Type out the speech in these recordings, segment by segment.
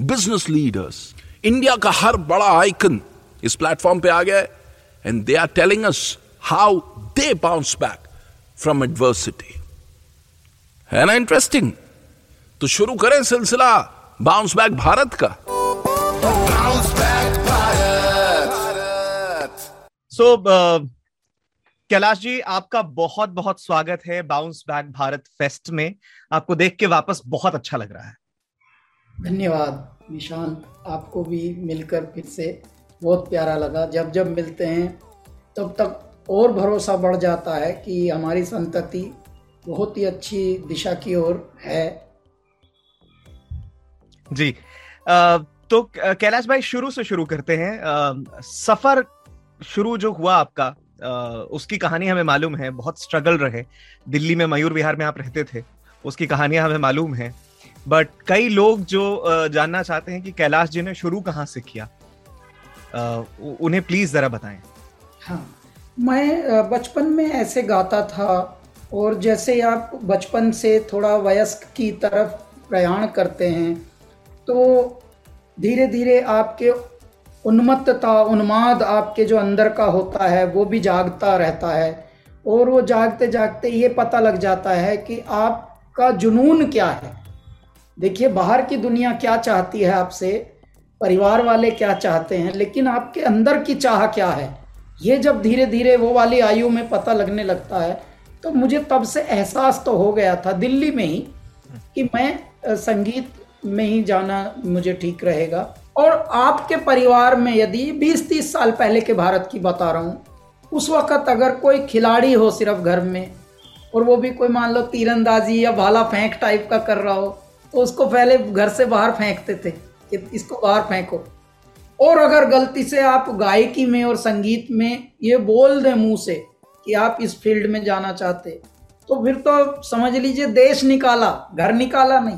business leaders India का हर बड़ा आइकन इस प्लेटफॉर्म पे आ गया है and they are telling us how they bounce back from adversity है ना इंटरेस्टिंग तो शुरू करें सिलसिला बाउंस बैक भारत का Bounce back सो so, कैलाश जी आपका बहुत बहुत स्वागत है बाउंस बैक भारत फेस्ट में। आपको देख के वापस बहुत अच्छा लग रहा है। धन्यवाद, निशांत। आपको भी मिलकर फिर से बहुत प्यारा लगा। जब जब मिलते हैं, तब तक और भरोसा बढ़ जाता है कि हमारी संतति बहुत ही अच्छी दिशा की ओर है। जी। तो कैलाश भाई, शुरू से शुरू करते हैं। सफ़र शुरू जो हुआ आपका उसकी कहानी हमें मालूम है। बहुत स्ट्रगल रहे। दिल्ली में मयूर विहार में आप रहते थे, उसकी कहानियाँ हमें मालूम है। बट कई लोग जो जानना चाहते हैं कि कैलाश जी ने शुरू कहाँ से किया उन्हें प्लीज़ जरा बताएँ। हाँ मैं बचपन में ऐसे गाता था और जैसे आप बचपन से थोड़ा वयस्क की तरफ़ प्रयाण करते हैं तो धीरे धीरे आपके उन्मत्तता, उन्माद आपके जो अंदर का होता है, वो भी जागता रहता है और वो जागते जागते ये पता लग जाता है कि आपका जुनून क्या है। देखिए, बाहर की दुनिया क्या चाहती है आपसे? परिवार वाले क्या चाहते हैं? लेकिन आपके अंदर की चाह क्या है? ये जब धीरे धीरे वो वाली आयु में पता लगने लगता है तो मुझे तब से एहसास तो हो गया था दिल्ली में ही कि मैं संगीत में ही जाना मुझे ठीक रहेगा। और आपके परिवार में यदि 20-30 साल पहले के भारत की बता रहा हूँ, उस वक्त अगर कोई खिलाड़ी हो सिर्फ़ घर में, और वो भी कोई मान लो तीरंदाजी या भाला फेंक टाइप का कर रहा हो तो उसको पहले घर से बाहर फेंकते थे कि इसको बाहर फेंको। और अगर गलती से आप गायकी में और संगीत में ये बोल दें मुँह से कि आप इस फ़ील्ड में जाना चाहते तो फिर तो समझ लीजिए देश निकाला, घर निकाला नहीं।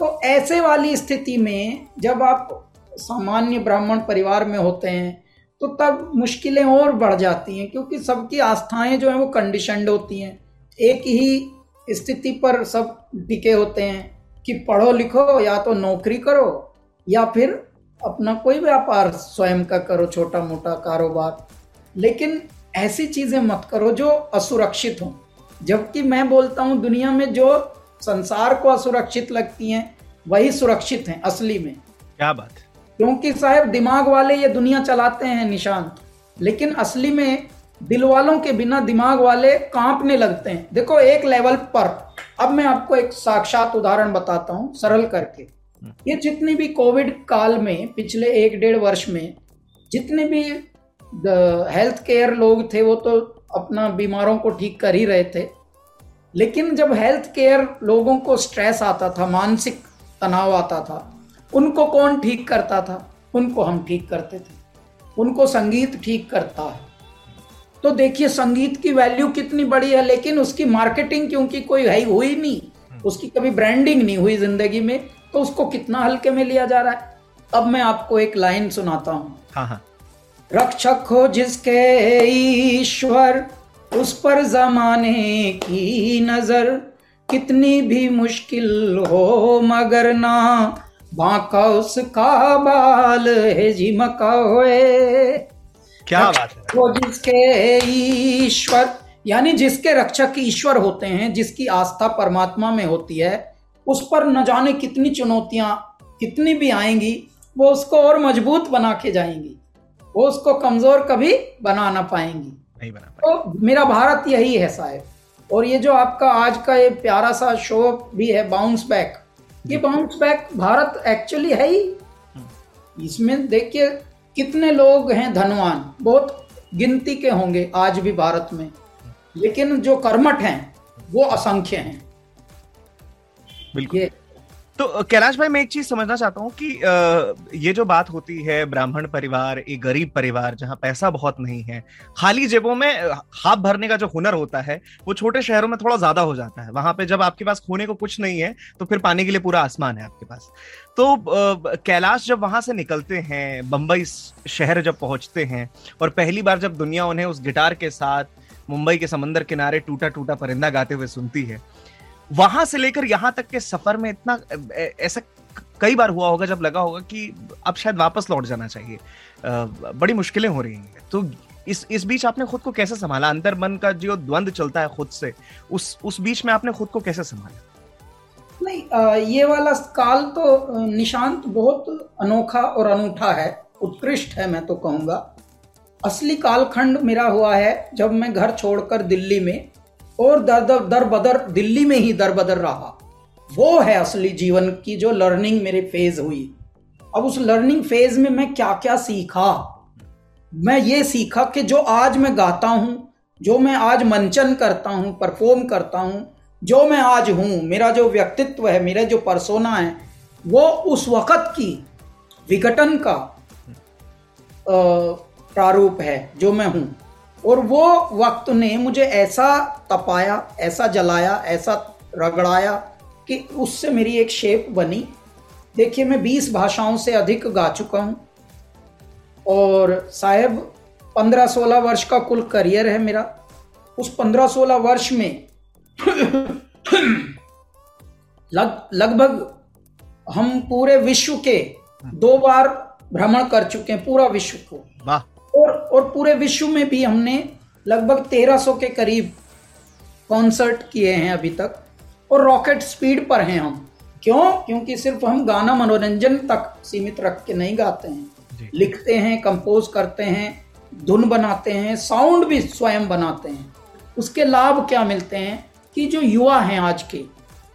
तो ऐसे वाली स्थिति में जब आप सामान्य ब्राह्मण परिवार में होते हैं तो तब मुश्किलें और बढ़ जाती हैं, क्योंकि सबकी आस्थाएँ जो हैं वो कंडीशनड होती हैं। एक ही स्थिति पर सब टिके होते हैं। कि पढ़ो लिखो या तो नौकरी करो या फिर अपना कोई व्यापार स्वयं का करो छोटा मोटा कारोबार। लेकिन ऐसी चीज़ें मत करो जो असुरक्षित हों। जबकि मैं बोलता हूँ दुनिया में जो संसार को असुरक्षित लगती हैं वही सुरक्षित हैं असली में। क्या बात है? क्योंकि साहब दिमाग वाले ये दुनिया चलाते हैं निशांत लेकिन असली में दिल वालों के बिना दिमाग वाले कांपने लगते हैं। देखो एक लेवल पर अब मैं आपको एक साक्षात उदाहरण बताता हूँ, सरल करके। ये जितनी भी कोविड काल में, पिछले एक डेढ़ वर्ष में, जितने भी हेल्थ केयर लोग थे, वो तो अपना बीमारों को ठीक कर ही रहे थे। लेकिन जब हेल्थ केयर लोगों को स्ट्रेस आता था, मानसिक तनाव आता था, उनको कौन ठीक करता था? उनको हम ठीक करते थे। उनको संगीत ठीक करता है। तो देखिए संगीत की वैल्यू कितनी बड़ी है लेकिन उसकी मार्केटिंग क्योंकि कोई है हुई नहीं। उसकी कभी ब्रांडिंग नहीं हुई ज़िंदगी में तो उसको कितना हल्के में लिया जा रहा है? अब मैं आपको एक लाइन सुनाता हूँ। हाँ हाँ। रक्षक हो जिसके ईश्वर उस पर जमाने की नज़र कितनी भी मुश्किल हो मगर ना बांका उसका बाल है जी मका होए। क्या बात है? वो जिसके ईश्वर यानी जिसके रक्षक ईश्वर होते हैं जिसकी आस्था परमात्मा में होती है उस पर न जाने कितनी चुनौतियाँ कितनी भी आएँगी वो उसको और मज़बूत बना के जाएँगी। वो उसको कमज़ोर कभी बना ना पाएँगी। नहीं बना पाएँगी। तो मेरा भारत यही है साहब। और ये जो आपका आज का ये प्यारा सा शो भी है बाउंस बैक ये बाउंस बैक भारत एक्चुअली है ही। इसमें देखिए कितने लोग हैं धनवान? बहुत गिनती के होंगे आज भी भारत में। लेकिन जो कर्मठ हैं वो असंख्य हैं। बिल्कुल। तो कैलाश भाई, मैं एक चीज़ समझना चाहता हूँ कि ये जो बात होती है ब्राह्मण परिवार एक गरीब परिवार जहाँ पैसा बहुत नहीं है खाली जेबों में हाथ भरने का जो हुनर होता है, वो छोटे शहरों में थोड़ा ज़्यादा हो जाता है। वहाँ पे जब आपके पास खोने को कुछ नहीं है तो फिर पाने के लिए पूरा आसमान है आपके पास। तो कैलाश जब वहाँ से निकलते हैं बम्बई शहर जब पहुँचते हैं और पहली बार जब दुनिया उन्हें उस गिटार के साथ, मुंबई के समंदर किनारे टूटा टूटा परिंदा गाते हुए सुनती है वहाँ से लेकर यहाँ तक के सफ़र में इतना ऐसा कई बार हुआ होगा, जब लगा होगा कि अब शायद वापस लौट जाना चाहिए। बड़ी मुश्किलें हो रही हैं। तो इस इस बीच आपने खुद को कैसे संभाला? अंतर मन का जो द्वंद चलता है खुद से, उस उस बीच में आपने खुद को कैसे संभाला? नहीं ये वाला काल तो निशांत बहुत अनोखा और अनूठा है। उत्कृष्ट है मैं तो कहूँगा। असली कालखंड मेरा हुआ है जब मैं घर छोड़कर दिल्ली में और दर दर दर बदर दिल्ली में ही दर बदर रहा। वो है असली जीवन की जो लर्निंग मेरे फ़ेज़ हुई। अब उस लर्निंग फ़ेज़ में मैं क्या क्या सीखा? मैं ये सीखा कि जो आज मैं गाता हूँ, जो मैं आज मंचन करता हूँ परफॉर्म करता हूँ, जो मैं आज हूँ, मेरा जो व्यक्तित्व है, मेरा जो परसोना है, वो उस वक़्त की विघटन का प्रारूप है, जो मैं हूँ। और वो वक्त ने मुझे ऐसा तपाया, ऐसा जलाया, ऐसा रगड़ाया कि उससे मेरी एक शेप बनी। देखिए, मैं 20 भाषाओं से अधिक गा चुका हूँ। और साहेब 15-16 वर्ष का कुल करियर है मेरा। उस 15-16 वर्ष में लग, लगभग हम पूरे विश्व के दो बार भ्रमण कर चुके हैं, पूरा विश्व को। और और पूरे विश्व में भी हमने लगभग 1300 के करीब कॉन्सर्ट किए हैं अभी तक। और रॉकेट स्पीड पर हैं हम। क्यों? क्योंकि सिर्फ़ हम गाना मनोरंजन तक सीमित रख के नहीं गाते हैं। लिखते हैं कंपोज करते हैं धुन बनाते हैं साउंड भी स्वयं बनाते हैं। उसके लाभ क्या मिलते हैं? कि जो युवा हैं आज के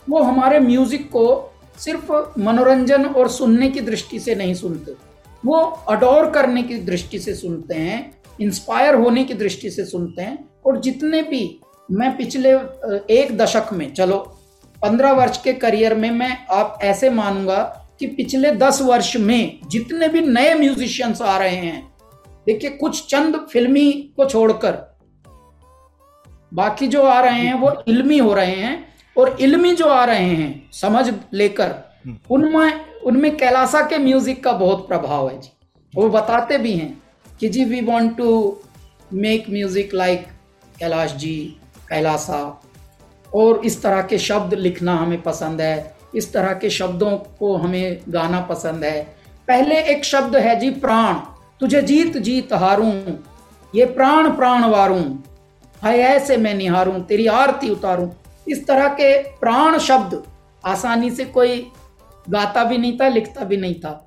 वो हमारे म्यूज़िक को सिर्फ़ मनोरंजन और सुनने की दृष्टि से नहीं सुनते। वो अडोर करने की दृष्टि से सुनते हैं इंस्पायर होने की दृष्टि से सुनते हैं, और जितने भी मैं पिछले एक दशक में, चलो, पंद्रह वर्ष के करियर में मैं आप ऐसे मानूँगा कि पिछले दस वर्ष में जितने भी नए म्यूजिशियंस आ रहे हैं, देखिए, कुछ चंद फिल्मी को छोड़कर, बाकी जो आ रहे हैं वो इल्मी हो रहे हैं, और इल्मी जो आ रहे हैं, समझ लेकर उनमें उनमें कैलासा के म्यूज़िक का बहुत प्रभाव है जी। वो बताते भी हैं कि जी we want to make music like Kailash ji, Kailasa. और इस तरह के शब्द लिखना हमें पसंद है। इस तरह के शब्दों को हमें गाना पसंद है। पहले एक शब्द है जी, प्राण। तुझे जीत जीत हारूं। ये प्राण प्राण वारूं। हाय, ऐसे मैं निहारूं, तेरी आरती उतारूं। इस तरह के प्राण शब्द आसानी से कोई गाता भी नहीं था, लिखता भी नहीं था।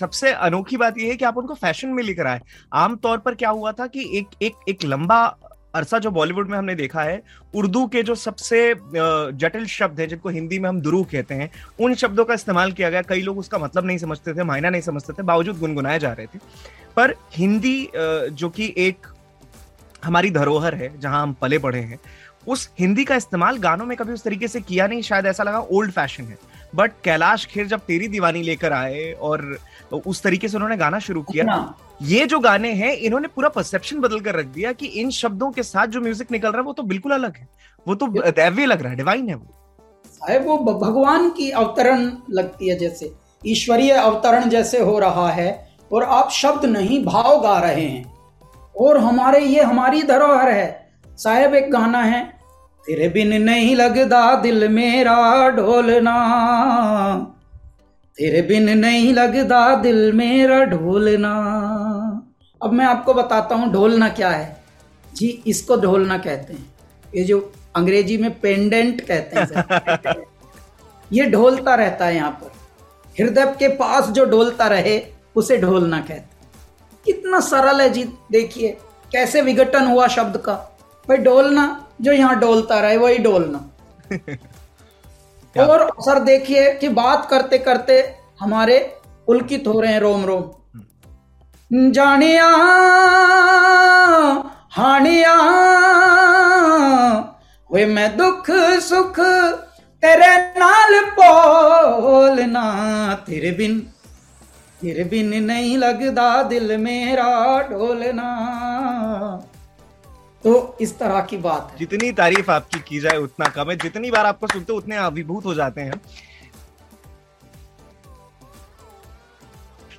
सबसे अनोखी बात यह है कि आप उनको फ़ैशन में लेकर आए। आमतौर पर क्या हुआ था कि एक एक एक लंबा अरसा जो बॉलीवुड में हमने देखा है, उर्दू के जो सबसे जटिल शब्द हैं, जिनको हिंदी में हम दुरू कहते हैं, उन शब्दों का इस्तेमाल किया गया। कई लोग उसका मतलब नहीं समझते थे, मायना नहीं समझते थे, बावजूद गुनगुनाए जा रहे थे। पर हिंदी जो कि एक हमारी धरोहर है जहाँ हम पले बढ़े हैं उस हिंदी का इस्तेमाल गानों में कभी उस तरीके से किया नहीं शायद ऐसा लगा ओल्ड फ़ैशन है। बट कैलाश खेर जब तेरी दीवानी लेकर आए और उस तरीके से उन्होंने गाना शुरू किया ये जो गाने हैं इन्होंने पूरा परसेप्शन बदल कर रख दिया कि इन शब्दों के साथ जो म्यूज़िक निकल रहा है वो तो बिल्कुल अलग है। वो तो दैव्य लग रहा है डिवाइन है वो। वो भगवान की अवतरण लगती है जैसे ईश्वरीय अवतरण जैसे हो रहा है और आप शब्द नहीं भाव गा रहे हैं। और हमारे ये हमारी धरोहर है। साहब, एक गाना है, तेरे बिन नहीं लगदा दिल मेरा ढोलना। तेरे बिन नहीं लगदा दिल मेरा ढोलना। अब मैं आपको बताता हूँ, ढोलना क्या है। जी, इसको ढोलना कहते हैं। ये जो अंग्रेज़ी में पेंडेंट कहते हैं ये ढोलता रहता है यहाँ पर। हृदय के पास जो ढोलता रहे, उसे ढोलना कहते कितना सरल है जी देखिए कैसे विघटन हुआ शब्द का। भाई डोलना जो यहाँ डोलता रहे वही डोलना। और सर देखिए कि बात करते करते हमारे पुलकित हो रहे हैं रोम रोम। जानिया हानिया वे मैं दुख सुख तेरे नाल बोलना तेरे बिन तेरे बिन नहीं लगदा दिल मेरा डोलना। तो इस तरह की बात है। जितनी तारीफ़ आपकी की जाए, उतना कम है। जितनी बार आपको सुनते उतने अभिभूत हो जाते हैं।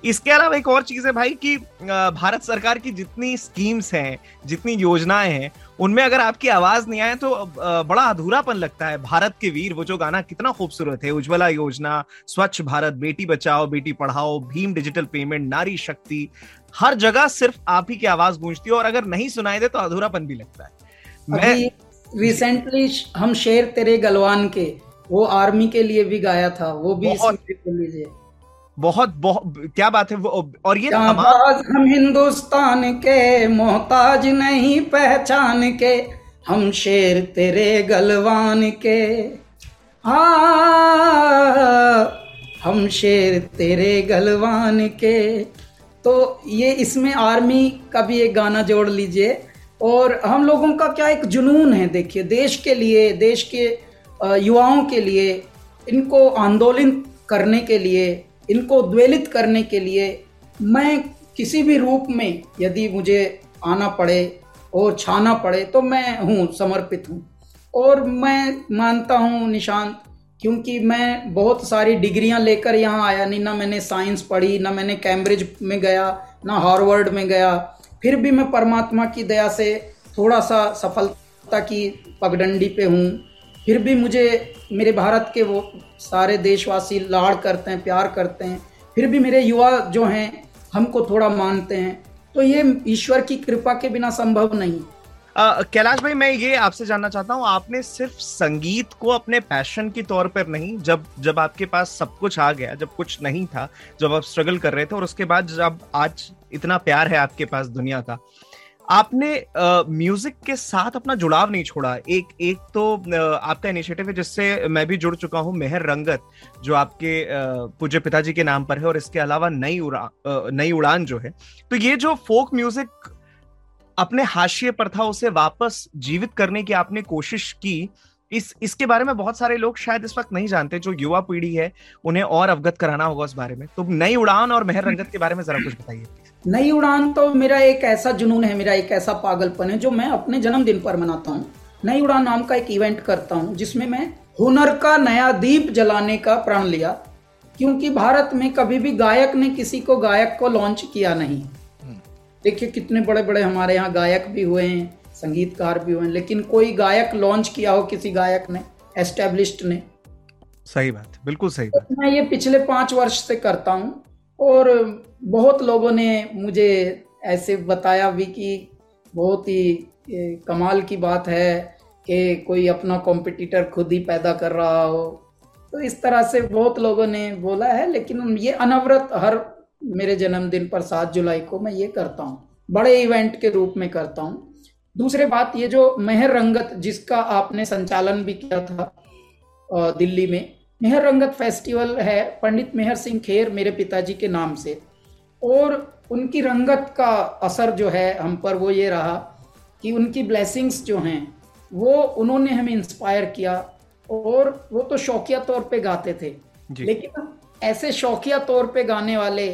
इसके अलावा एक और चीज़ है भाई कि भारत सरकार की जितनी स्कीम्स हैं जितनी योजनाएँ हैं उनमें अगर आपकी आवाज़ नहीं आए तो बड़ा अधूरापन लगता है। भारत के वीर वो जो गाना कितना खूबसूरत है उज्ज्वला योजना स्वच्छ भारत बेटी बचाओ बेटी पढ़ाओ भीम डिजिटल पेमेंट नारी शक्ति हर जगह सिर्फ़ आप ही की आवाज़ गूंजती है और अगर नहीं सुनाई दे तो अधूरापन भी लगता है। मैं रिसेंटली हम शेर तेरे गलवान के वो आर्मी के लिए भी गाया था वो भी लीजिए। बहुत बहुत क्या बात है वो और ये हम हिंदुस्तान के मोहताज नहीं पहचान के हम शेर तेरे गलवान के। हाँ हम शेर तेरे गलवान के। तो ये इसमें आर्मी का भी एक गाना जोड़ लीजिए और हम लोगों का क्या एक जुनून है देखिए देश के लिए देश के युवाओं के लिए इनको आंदोलन करने के लिए इनको द्वेलित करने के लिए मैं किसी भी रूप में यदि मुझे आना पड़े और छाना पड़े तो मैं हूँ, समर्पित हूँ। और मैं मानता हूँ निशांत, क्योंकि मैं बहुत सारी डिग्रियाँ लेकर यहाँ आया। नहीं, ना मैंने साइंस पढ़ी, ना मैंने कैम्ब्रिज में गया, ना हार्वर्ड में गया। फिर भी मैं परमात्मा की दया से थोड़ा सा सफलता की पगडंडी पे हूँ। फिर भी मुझे, मेरे भारत के वो सारे देशवासी लाड़ करते हैं, प्यार करते हैं। फिर भी मेरे युवा जो हैं, हमको थोड़ा मानते हैं। तो ये ईश्वर की कृपा के बिना संभव नहीं। कैलाश भाई, मैं ये आपसे जानना चाहता हूँ, आपने सिर्फ़ संगीत को अपने पैशन के तौर पर नहीं, जब जब आपके पास सब कुछ आ गया, जब कुछ नहीं था, जब आप स्ट्रगल कर रहे थे, और उसके बाद जब आज इतना प्यार है आपके पास दुनिया का आपने म्यूज़िक के साथ अपना जुड़ाव नहीं छोड़ा। एक एक तो आपका इनिशिएटिव है जिससे मैं भी जुड़ चुका हूँ, मेहर रंगत, जो आपके पूज्य पिताजी के नाम पर है और इसके अलावा नई उड़ान नई उड़ान जो है। तो ये जो फोक म्यूज़िक अपने हाशिए पर था, उसे वापस जीवित करने की आपने कोशिश की इस इसके बारे में बहुत सारे लोग शायद इस वक्त नहीं जानते जो युवा पीढ़ी है उन्हें और अवगत कराना होगा उस बारे में। तो नई उड़ान और मेहर रंगत के बारे में जरा कुछ बताइए। नई उड़ान तो मेरा एक ऐसा जुनून है मेरा एक ऐसा पागलपन है जो मैं अपने जन्मदिन पर मनाता हूँ। नई उड़ान नाम का एक इवेंट करता हूँ जिसमें मैं हुनर का नया दीप जलाने का प्रण लिया क्योंकि भारत में कभी भी गायक ने किसी को गायक को लॉन्च किया नहीं। देखिए कितने बड़े बड़े हमारे यहाँ गायक भी हुए हैं संगीतकार भी हुए लेकिन कोई गायक लॉन्च किया हो किसी गायक ने एस्टेब्लिश्ड ने? सही बात बिल्कुल सही बात। मैं ये पिछले पाँच वर्ष से करता हूँ और बहुत लोगों ने मुझे ऐसे बताया भी कि बहुत ही कमाल की बात है कि कोई अपना कॉम्पिटिटर खुद ही पैदा कर रहा हो। तो इस तरह से बहुत लोगों ने बोला है लेकिन ये अनवरत हर मेरे जन्मदिन पर सात जुलाई को मैं ये करता हूँ। बड़े इवेंट के रूप में करता हूँ। दूसरी बात ये जो मेहर रंगत जिसका आपने संचालन भी किया था दिल्ली में मेहर रंगत फेस्टिवल है पंडित मेहर सिंह खेर मेरे पिताजी के नाम से। और उनकी रंगत का असर जो है हम पर वो ये रहा कि उनकी ब्लेसिंग्स जो हैं वो उन्होंने हमें इंस्पायर किया और वो तो शौकिया तौर पे गाते थे। लेकिन ऐसे शौकिया तौर पे गाने वाले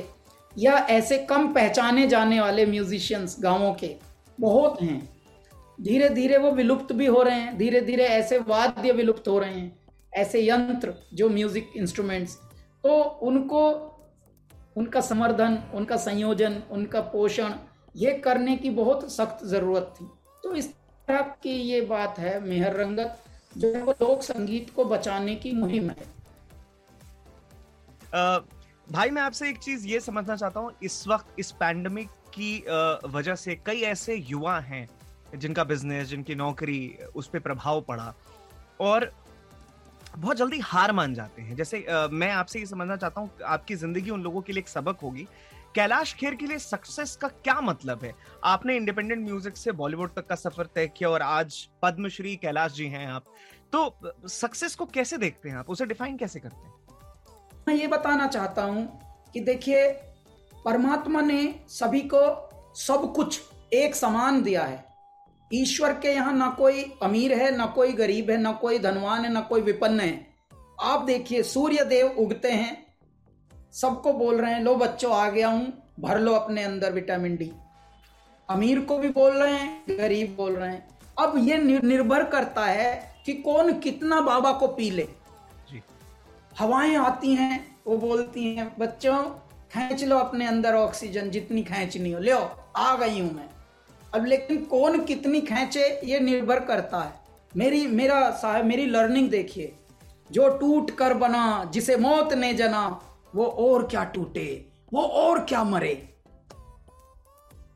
या ऐसे कम पहचाने जाने वाले म्यूजिशियंस गाँवों के बहुत हैं। धीरे धीरे वो विलुप्त भी हो रहे हैं। धीरे धीरे ऐसे वाद्य विलुप्त हो रहे हैं ऐसे यंत्र जो म्यूज़िक इंस्ट्रूमेंट्स तो उनको उनका समर्थन उनका संयोजन उनका पोषण ये करने की बहुत सख्त ज़रूरत थी। तो इस तरह की ये बात है मेहर रंगत जो लोक संगीत को बचाने की मुहिम है। आ, भाई मैं आपसे एक चीज़ ये समझना चाहता हूँ। इस वक्त इस पैंडमिक की वजह से कई ऐसे युवा हैं जिनका बिज़नेस जिनकी नौकरी उस पर प्रभाव पड़ा। और बहुत जल्दी हार मान जाते हैं। जैसे आ, मैं आपसे ये समझना चाहता हूँ आपकी ज़िंदगी उन लोगों के लिए एक सबक होगी। कैलाश खेर के लिए सक्सेस का क्या मतलब है? आपने इंडिपेंडेंट म्यूज़िक से बॉलीवुड तक का सफ़र तय किया और आज पद्मश्री कैलाश जी हैं आप। तो सक्सेस को कैसे देखते हैं आप? उसे डिफाइन कैसे करते हैं? मैं ये बताना चाहता हूँ कि देखिए परमात्मा ने सभी को सब कुछ एक समान दिया है। ईश्वर के यहाँ ना कोई अमीर है ना कोई गरीब है ना कोई धनवान है ना कोई विपन्न है। आप देखिए सूर्य देव उगते हैं सबको बोल रहे हैं लो बच्चों आ गया हूँ भर लो अपने अंदर विटामिन डी। अमीर को भी बोल रहे हैं गरीब बोल रहे हैं। अब ये निर्भर करता है कि कौन कितना बाबा को पी ले। हवाएँ आती हैं वो बोलती हैं बच्चों खेच लो अपने अंदर ऑक्सीजन जितनी खेचनी हो लो आ गई हूँ मैं। अब लेकिन कौन कितनी खेचे, ये निर्भर करता है। मेरी, मेरा साहब, मेरी लर्निंग देखिए। जो टूट कर बना, जिसे मौत ने जना, वो और क्या टूटे, वो और क्या मरे।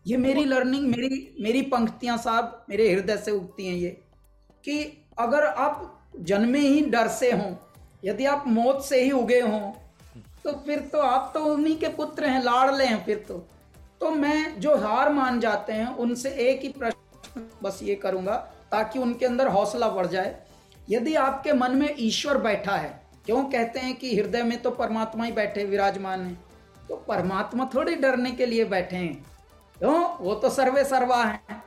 ये मेरी लर्निंग मेरी मेरी पंक्तियाँ साहब, मेरे हृदय से उगती हैं ये। कि अगर आप जन्मे ही डर से हों, यदि आप मौत से ही उगे हों तो फिर तो आप तो उन्हीं के पुत्र हैं, लाड़ले हैं फिर तो। तो मैं जो हार मान जाते हैं उनसे एक ही प्रश्न बस ये करूँगा ताकि उनके अंदर हौसला बढ़ जाए। यदि आपके मन में ईश्वर बैठा है क्यों कहते हैं कि हृदय में तो परमात्मा ही बैठे विराजमान है? तो परमात्मा थोड़ी डरने के लिए बैठे हैं। क्यों? वो तो सर्वे सर्वा है।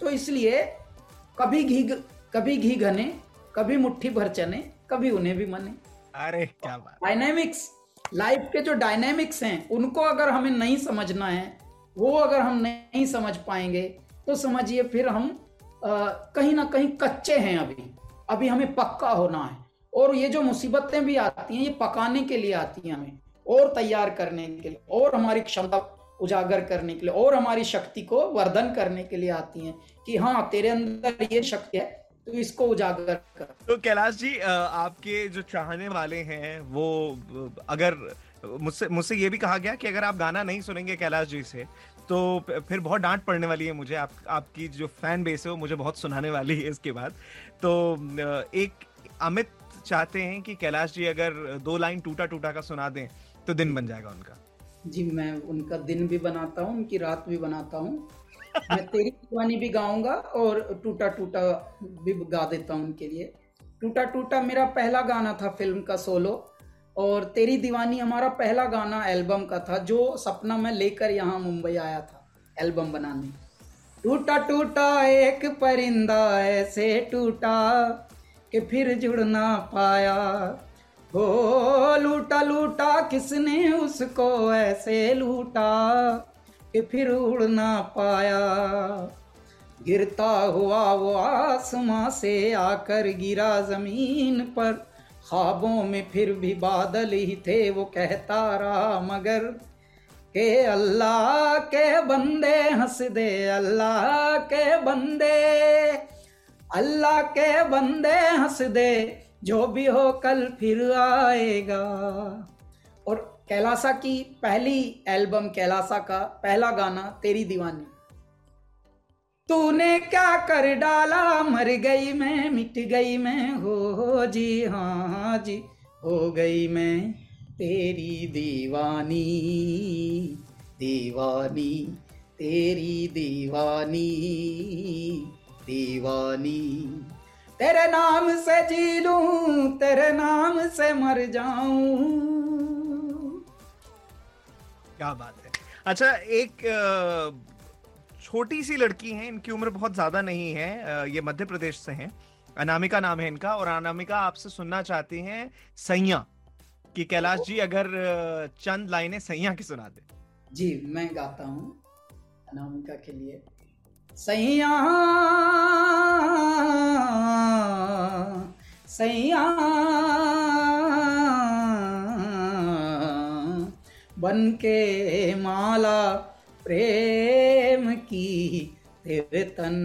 तो इसलिए कभी घी कभी घी घने कभी मुट्ठी भर चने कभी उन्हें भी मने। अरे क्या बात। डायनेमिक्स लाइफ के जो डायनेमिक्स हैं उनको अगर हमें नहीं समझना है वो अगर हम नहीं समझ पाएँगे तो समझिए फिर हम आ, कहीं ना कहीं कच्चे हैं अभी। अभी हमें पक्का होना है। और ये जो मुसीबतें भी आती हैं ये पकाने के लिए आती हैं हमें और तैयार करने के लिए और हमारी क्षमता उजागर करने के लिए और हमारी शक्ति को वर्धन करने के लिए आती हैं कि हाँ तेरे अंदर ये शक्ति है तो इसको उजागर कर। तो कैलाश जी आपके जो चाहने वाले हैं वो अगर मुझसे मुझसे ये भी कहा गया कि अगर आप गाना नहीं सुनेंगे कैलाश जी से तो फिर बहुत डांट पड़ने वाली है मुझे। आप, आपकी जो फ़ैन बेस है वो मुझे बहुत सुनाने वाली है इसके बाद। तो एक अमित चाहते हैं कि कैलाश जी अगर दो लाइन टूटा टूटा का सुना दें तो दिन बन जाएगा उनका। जी, मैं उनका दिन भी बनाता हूँ, उनकी रात भी बनाता हूँ। मैं तेरी दीवानी भी गाऊँगा और टूटा टूटा भी गा देता हूँ उनके लिए। टूटा टूटा मेरा पहला गाना था फ़िल्म का सोलो। और तेरी दीवानी हमारा पहला गाना एल्बम का था, जो सपना मैं लेकर यहाँ मुंबई आया था, एल्बम बनाने। टूटा टूटा एक परिंदा ऐसे टूटा कि फिर जुड़ ना पाया। हो, लूटा लूटा किसने उसको ऐसे लूटा कि फिर उड़ ना पाया। गिरता हुआ वो आसमां से आकर गिरा ज़मीन पर। ख्वाबों में फिर भी बादल ही थे, वो कहता रहा, मगर के अल्लाह के बंदे हंस दे, अल्लाह के बंदे, अल्लाह के बंदे हंस दे, जो भी हो कल फिर आएगा। और कैलासा की पहली एल्बम, कैलासा का पहला गाना, तेरी दीवानी। तूने क्या कर डाला? मर गई मैं मिट गई मैं। हो, जी हाँ जी हो गई मैं। तेरी दीवानी दीवानी तेरी दीवानी दीवानी। तेरे नाम से जी लूँ तेरे नाम से मर जाऊँ। क्या बात है। अच्छा एक छोटी सी लड़की है, इनकी उम्र बहुत ज़्यादा नहीं है ये मध्य प्रदेश से हैं। अनामिका नाम है इनका और अनामिका आपसे सुनना चाहती हैं सैया कि कैलाश जी अगर चंद लाइनें सैया की सुना दे। जी, मैं गाता हूँ अनामिका के लिए। सैया सैया बन के माला प्रेम की तेरे तन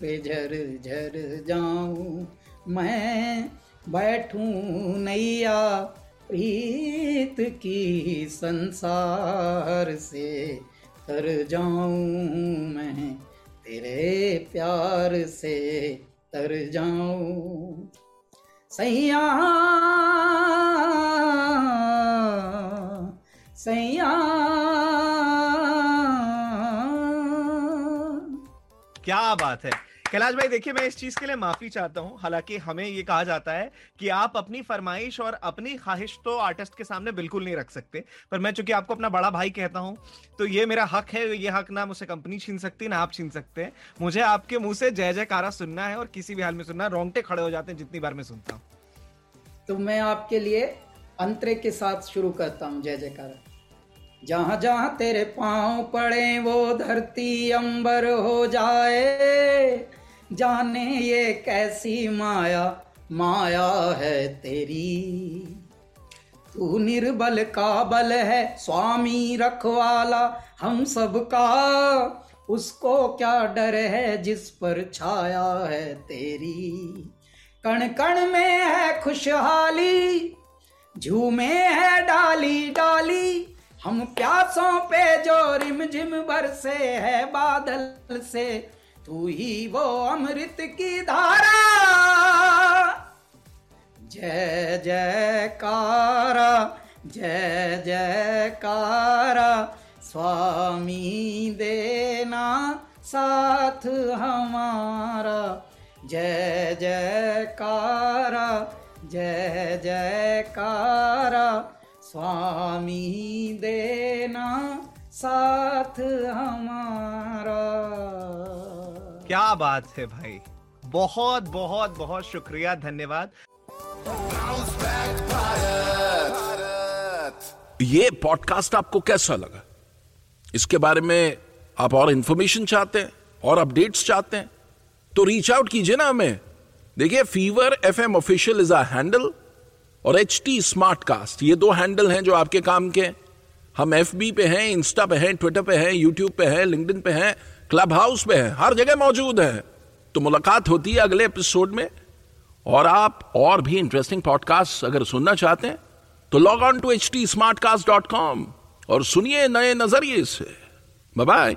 पे झर झर जाऊँ। मैं बैठूं नैया प्रीत की संसार से तर जाऊँ। मैं तेरे प्यार से तर जाऊँ। सैया सैया क्या बात है। कैलाश भाई, देखिए, मैं इस चीज़ के लिए माफ़ी चाहता हूँ। हालाँकि हमें ये कहा जाता है कि आप अपनी फरमाइश और अपनी ख्वाहिश तो आर्टिस्ट के सामने बिल्कुल नहीं रख सकते, पर मैं चूँकि आपको अपना बड़ा भाई कहता हूँ तो ये मेरा हक है, ये हक ना मुझसे कंपनी छीन सकती, ना आप छीन सकते हैं। मुझे आपके मुँह से जय जयकारा सुनना है और किसी भी हाल में सुनना, रोंगटे खड़े हो जाते हैं जितनी बार मैं सुनता हूँ। तो मैं आपके लिए अंतरे के साथ शुरू करता हूँ, जय जयकारा। जहाँ जहाँ तेरे पाँव पड़े, वो धरती अंबर हो जाए। जाने ये कैसी माया माया है तेरी। तू निर्बल का बल है, स्वामी रखवाला हम सबका। उसको क्या डर है, जिस पर छाया है तेरी। कण कण में है खुशहाली, झूमे है डाली डाली। हम प्यासों पे जो रिम झिम बरसे है बादल से, तू ही वो अमृत की धारा। जय जयकारा जय जयकारा, स्वामी देना साथ हमारा। जय जयकारा जय जयकारा स्वामी देना साथ हमारा। क्या बात है भाई। बहुत बहुत बहुत शुक्रिया धन्यवाद। ये पॉडकास्ट आपको कैसा लगा? इसके बारे में आप और इंफॉर्मेशन चाहते हैं और अपडेट्स चाहते हैं तो रीच आउट कीजिए ना हमें। देखिए Fever F M official is a handle और एच टी स्मार्ट कास्ट ये दो हैंडल हैं जो आपके काम के हम एफ़ बी पे हैं इंस्टा पे हैं ट्विटर पे हैं यूट्यूब पे हैं लिंक्डइन पे हैं क्लब हाउस पे हैं, हर जगह मौजूद हैं। तो मुलाकात होती है अगले एपिसोड में। और आप और भी इंटरेस्टिंग पॉडकास्ट अगर सुनना चाहते हैं तो log on to H T Smartcast dot com और सुनिए नए नज़रिए से। बाय